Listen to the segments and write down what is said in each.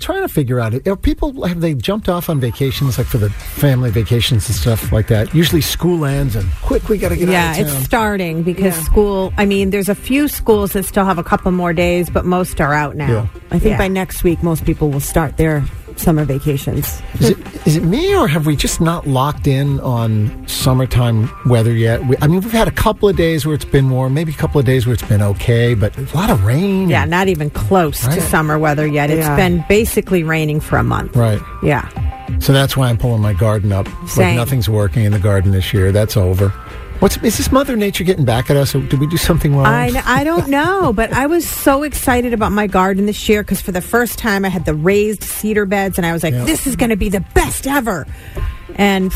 Trying to figure out are people have they jumped off on vacations like for the family vacations and stuff like that usually school ends and quick we got to get yeah, out of it's starting because school. I mean, there's a few schools that still have a couple more days, but most are out now. Yeah. I think Yeah. by next week, most people will start their summer vacations. is it, is it me or have we just not locked in on summertime weather yet we, i mean we've had a couple of days where it's been warm maybe a couple of days where it's been okay but a lot of rain Yeah, not even close Right. to summer weather yet. It's Yeah. been basically raining for a month. right Yeah. so that's why i'm pulling my garden up like nothing's working in the garden this year that's over what's is this mother nature getting back at us or did we do something wrong I, I don't know, but I was so excited about my garden this year because for the first time I had the raised cedar beds, and I was like, Yeah. this is going to be the best ever. And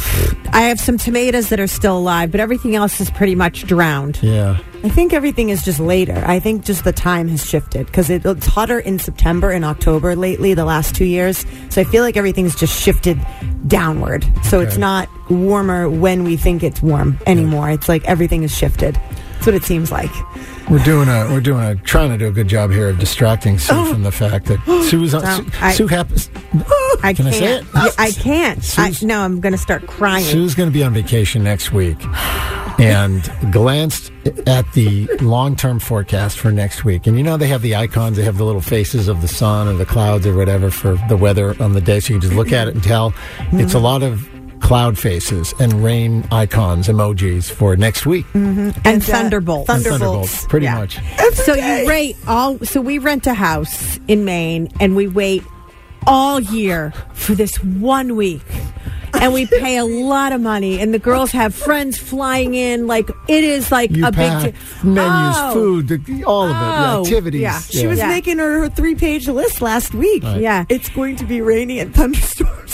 I have some tomatoes that are still alive, but everything else is pretty much drowned. yeah I think everything is just later. I think just the time has shifted because it, it's hotter in September and October lately, the last two years. So I feel like everything's just shifted downward. So it's not warmer when we think it's warm anymore. It's like everything is shifted. That's what it seems like. We're doing a we're doing a trying to do a good job here of distracting Sue oh. from the fact that oh. Sue Sue's on, Sue, I- Sue happens. I can can't. say it? Yeah, I can't. I, no, I'm going to start crying. Sue's going to be on vacation next week, and glanced at the long term forecast for next week. And you know they have the icons, they have the little faces of the sun or the clouds or whatever for the weather on the day, so you can just look at it and tell. It's a mm-hmm. lot of cloud faces and rain icons emojis for next week. and uh, thunderbolts. And Thunderbolts. pretty Yeah. much. so you rate all. So we rent a house in Maine, and we wait all year for this one week. And we pay a lot of money, and the girls have friends flying in. Like it is like You a pack big menus, Oh. food, the, all of it, the Oh, activities. yeah. She was Yeah. making her, her three page list last week. Right. Yeah. It's going to be rainy and thunderstorms every day.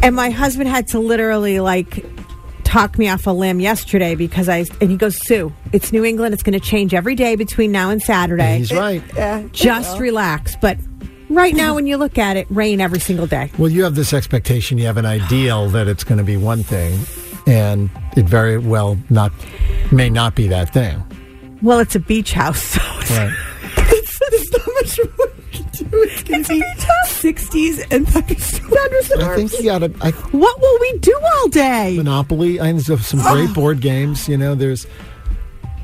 And my husband had to literally like talk me off a limb yesterday because I and he goes, Sue, it's New England. It's going to change every day between now and Saturday. He's right. Yeah, Just relax. But right now, when you look at it, rain every single day. Well, you have this expectation, you have an ideal that it's going to be one thing, and it very well not may not be that thing. Well, it's a beach house, so it's Right. Not much more we can do. It's going to be 60s and thunderstorms. I think you got to. I what will we do all day? Monopoly. I think there's some great oh. board games. You know, there's.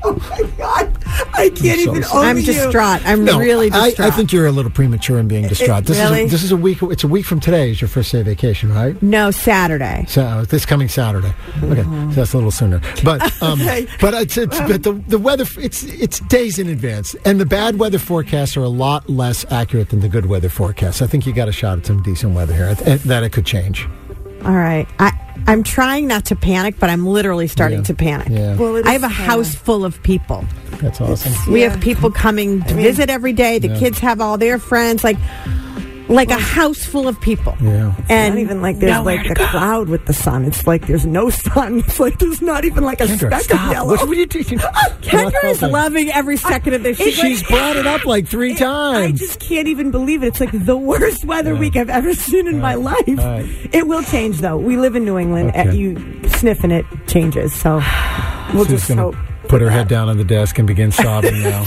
Oh my God. I can't so even sorry. own I'm distraught. I'm No, really I, distraught. I think you're a little premature in being distraught. This really? is a, this is a week. It's a week from today. Is your first day of vacation, right? no Saturday. So this coming Saturday. Okay, so that's a little sooner. But um, Okay. but it's, it's but the the weather it's it's days in advance, and the bad weather forecasts are a lot less accurate than the good weather forecasts. I think you got a shot at some decent weather here, and that it could change. All right. I I'm trying not to panic, but I'm literally starting Yeah. to panic. Yeah. Well, I have a yeah. house full of people. That's awesome. We Yeah. have people coming to mean- visit every day. The Yeah. kids have all their friends, like like a house full of people. Yeah. And not even like there's like to the go. cloud with the sun. It's like there's no sun. It's like there's not even like a Kendra, speck stop. of yellow. What, what are you doing? Kendra is loving every second of this. She's She's like, brought it up like three I times. I just can't even believe it. It's like the worst weather Yeah. week I've ever seen in my life. All right. It will change though. We live in New England. Okay. Uh, You sniffing it changes. So we'll Sue's just gonna hope. Put her head down on the desk and begin sobbing now.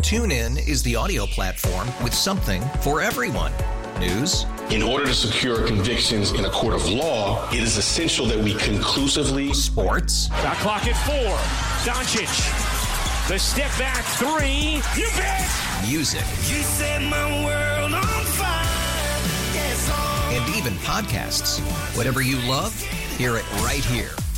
TuneIn is the audio platform with something for everyone. News, In order to secure convictions in a court of law, it is essential that we conclusively sports, Shot clock at four. Doncic. The step back three. You bet. music, You set my world on fire. Yes, and even podcasts. Whatever you love, hear it right here